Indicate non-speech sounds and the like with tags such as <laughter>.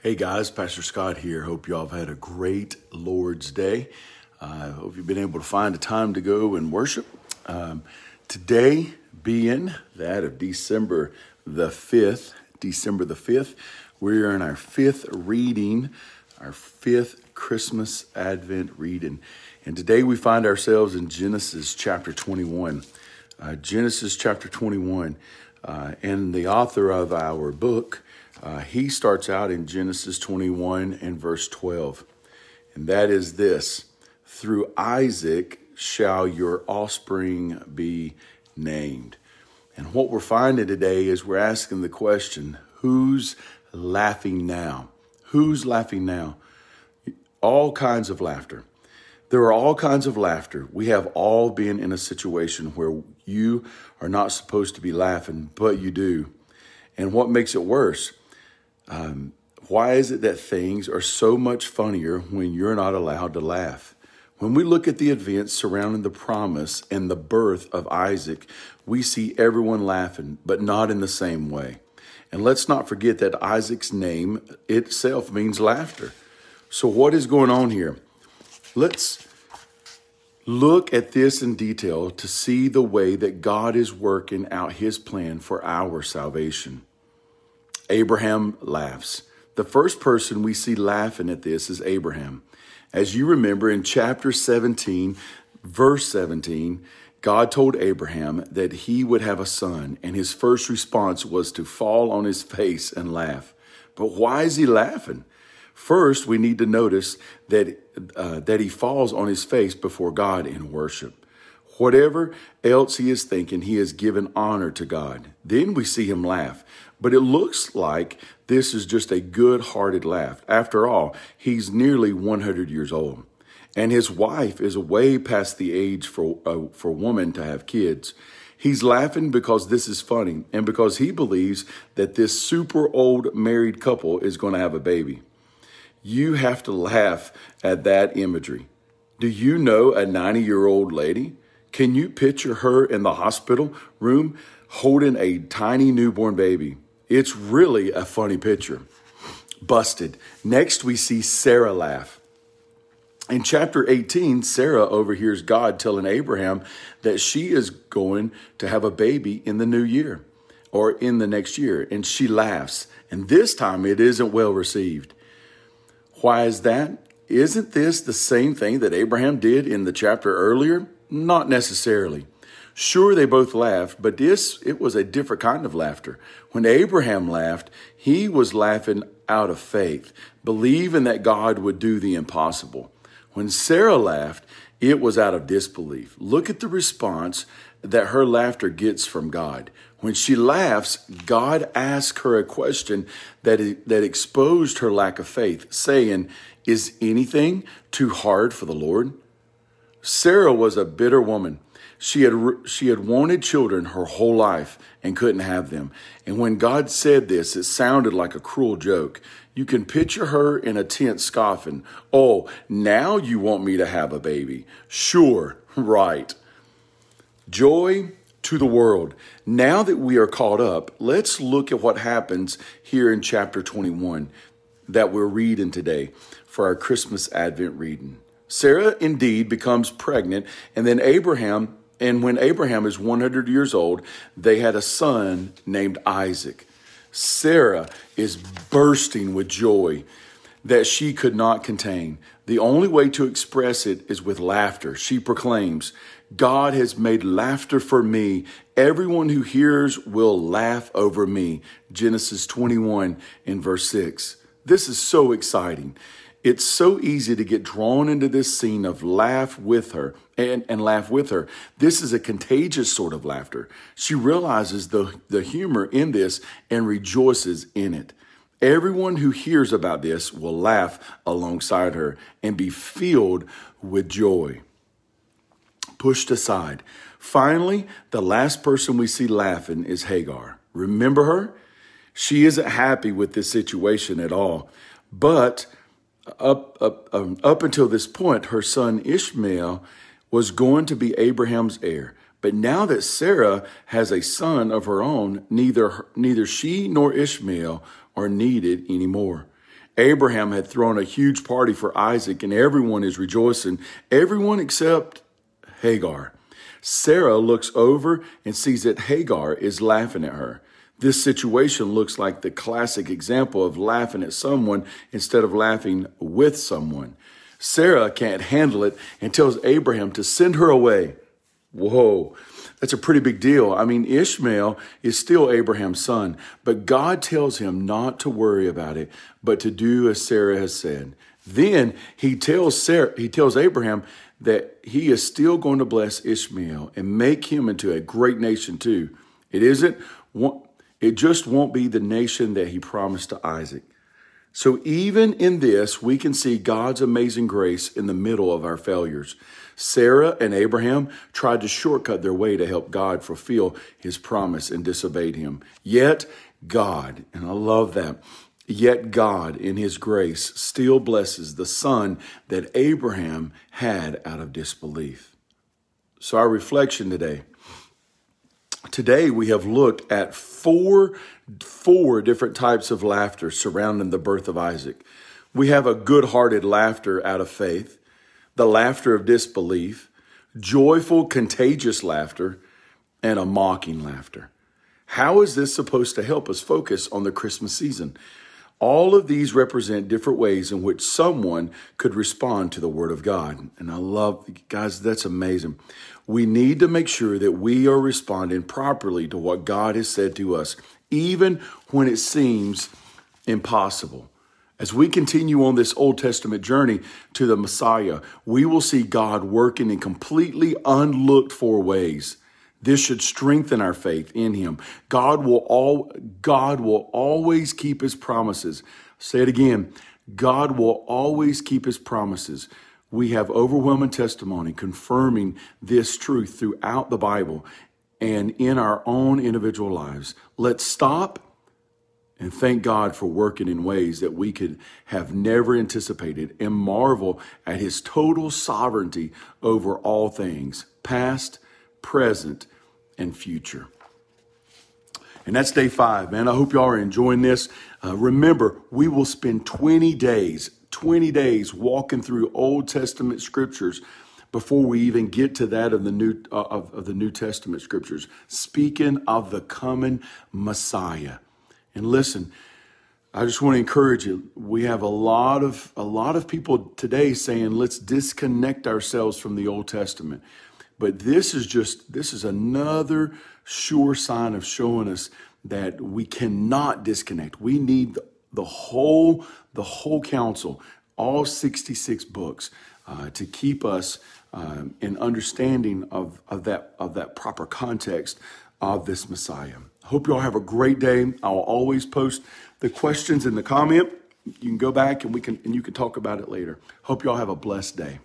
Hey guys, Pastor Scott here. Hope you all have had a great Lord's Day. I uh, hope you've been able to find a time to go and worship. Um, today, being that of December the 5th, December the 5th, we're in our fifth reading, our fifth Christmas Advent reading. And today we find ourselves in Genesis chapter 21. Uh, Genesis chapter 21. Uh, and the author of our book, uh, he starts out in Genesis 21 and verse 12. And that is this Through Isaac shall your offspring be named. And what we're finding today is we're asking the question who's laughing now? Who's laughing now? All kinds of laughter. There are all kinds of laughter. We have all been in a situation where you are not supposed to be laughing, but you do. And what makes it worse? Um, why is it that things are so much funnier when you're not allowed to laugh? When we look at the events surrounding the promise and the birth of Isaac, we see everyone laughing, but not in the same way. And let's not forget that Isaac's name itself means laughter. So, what is going on here? Let's look at this in detail to see the way that God is working out his plan for our salvation. Abraham laughs. The first person we see laughing at this is Abraham. As you remember in chapter 17, verse 17, God told Abraham that he would have a son, and his first response was to fall on his face and laugh. But why is he laughing? First, we need to notice that, uh, that he falls on his face before God in worship. Whatever else he is thinking, he has given honor to God. Then we see him laugh. But it looks like this is just a good hearted laugh. After all, he's nearly 100 years old. And his wife is way past the age for, uh, for woman to have kids. He's laughing because this is funny and because he believes that this super old married couple is going to have a baby. You have to laugh at that imagery. Do you know a 90 year old lady? Can you picture her in the hospital room holding a tiny newborn baby? It's really a funny picture. Busted. Next, we see Sarah laugh. In chapter 18, Sarah overhears God telling Abraham that she is going to have a baby in the new year or in the next year, and she laughs. And this time it isn't well received. Why is that? Isn't this the same thing that Abraham did in the chapter earlier? Not necessarily. Sure, they both laughed, but this, it was a different kind of laughter. When Abraham laughed, he was laughing out of faith, believing that God would do the impossible. When Sarah laughed, it was out of disbelief. Look at the response that her laughter gets from God. When she laughs, God asks her a question that, that exposed her lack of faith, saying, Is anything too hard for the Lord? Sarah was a bitter woman. She had, she had wanted children her whole life and couldn't have them. And when God said this, it sounded like a cruel joke. You can picture her in a tent scoffing. Oh, now you want me to have a baby. Sure, <laughs> right. Joy to the world. Now that we are caught up, let's look at what happens here in chapter 21 that we're reading today for our Christmas Advent reading. Sarah indeed becomes pregnant, and then Abraham and when Abraham is 100 years old, they had a son named Isaac. Sarah is bursting with joy that she could not contain. The only way to express it is with laughter. She proclaims, God has made laughter for me. Everyone who hears will laugh over me. Genesis 21 in verse 6. This is so exciting. It's so easy to get drawn into this scene of laugh with her and, and laugh with her. This is a contagious sort of laughter. She realizes the, the humor in this and rejoices in it. Everyone who hears about this will laugh alongside her and be filled with joy. Pushed aside. Finally, the last person we see laughing is Hagar. Remember her? She isn't happy with this situation at all, but up, up, um, up until this point, her son Ishmael was going to be Abraham's heir. But now that Sarah has a son of her own, neither, neither she nor Ishmael are needed anymore. Abraham had thrown a huge party for Isaac, and everyone is rejoicing. Everyone except Hagar. Sarah looks over and sees that Hagar is laughing at her. This situation looks like the classic example of laughing at someone instead of laughing with someone. Sarah can't handle it and tells Abraham to send her away. Whoa, that's a pretty big deal. I mean, Ishmael is still Abraham's son, but God tells him not to worry about it, but to do as Sarah has said. Then he tells Sarah, he tells Abraham that he is still going to bless Ishmael and make him into a great nation too. It isn't it just won't be the nation that he promised to Isaac. So even in this, we can see God's amazing grace in the middle of our failures. Sarah and Abraham tried to shortcut their way to help God fulfill his promise and disobeyed him. Yet God, and I love that, yet God in his grace still blesses the son that Abraham had out of disbelief. So our reflection today, today we have looked at four four different types of laughter surrounding the birth of Isaac. We have a good-hearted laughter out of faith the laughter of disbelief, joyful, contagious laughter, and a mocking laughter. How is this supposed to help us focus on the Christmas season? All of these represent different ways in which someone could respond to the Word of God. And I love, guys, that's amazing. We need to make sure that we are responding properly to what God has said to us, even when it seems impossible. As we continue on this Old Testament journey to the Messiah, we will see God working in completely unlooked for ways. This should strengthen our faith in him. God will all God will always keep his promises. Say it again. God will always keep his promises. We have overwhelming testimony confirming this truth throughout the Bible and in our own individual lives. Let's stop and thank God for working in ways that we could have never anticipated and marvel at his total sovereignty over all things, past, present, and future. And that's day five, man. I hope y'all are enjoying this. Uh, remember, we will spend 20 days, 20 days walking through Old Testament scriptures before we even get to that of the New, uh, of, of the New Testament scriptures, speaking of the coming Messiah. And listen, I just want to encourage you. We have a lot of a lot of people today saying let's disconnect ourselves from the Old Testament. But this is just this is another sure sign of showing us that we cannot disconnect. We need the, the whole the whole counsel, all 66 books, uh, to keep us um, in understanding of, of that of that proper context of this Messiah. Hope you all have a great day. I'll always post the questions in the comment. You can go back and we can and you can talk about it later. Hope you all have a blessed day.